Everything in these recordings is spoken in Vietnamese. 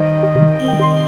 Amém.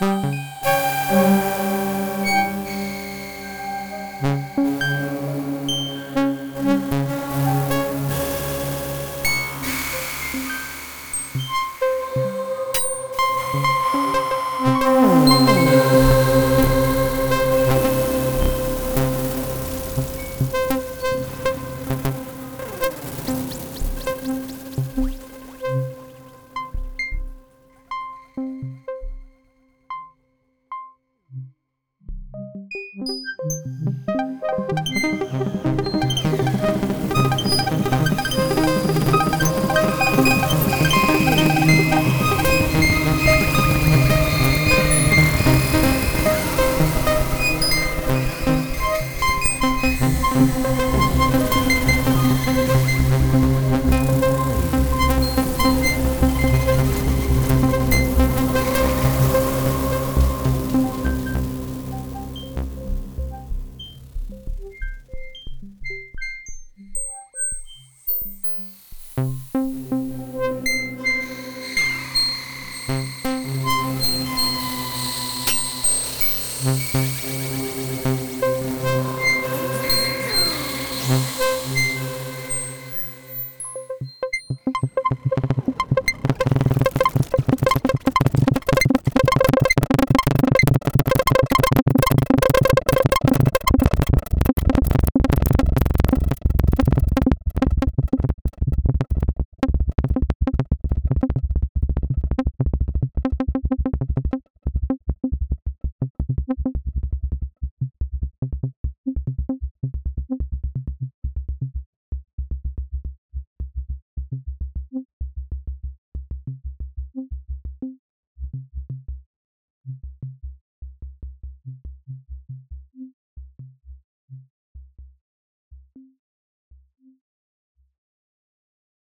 Thank you.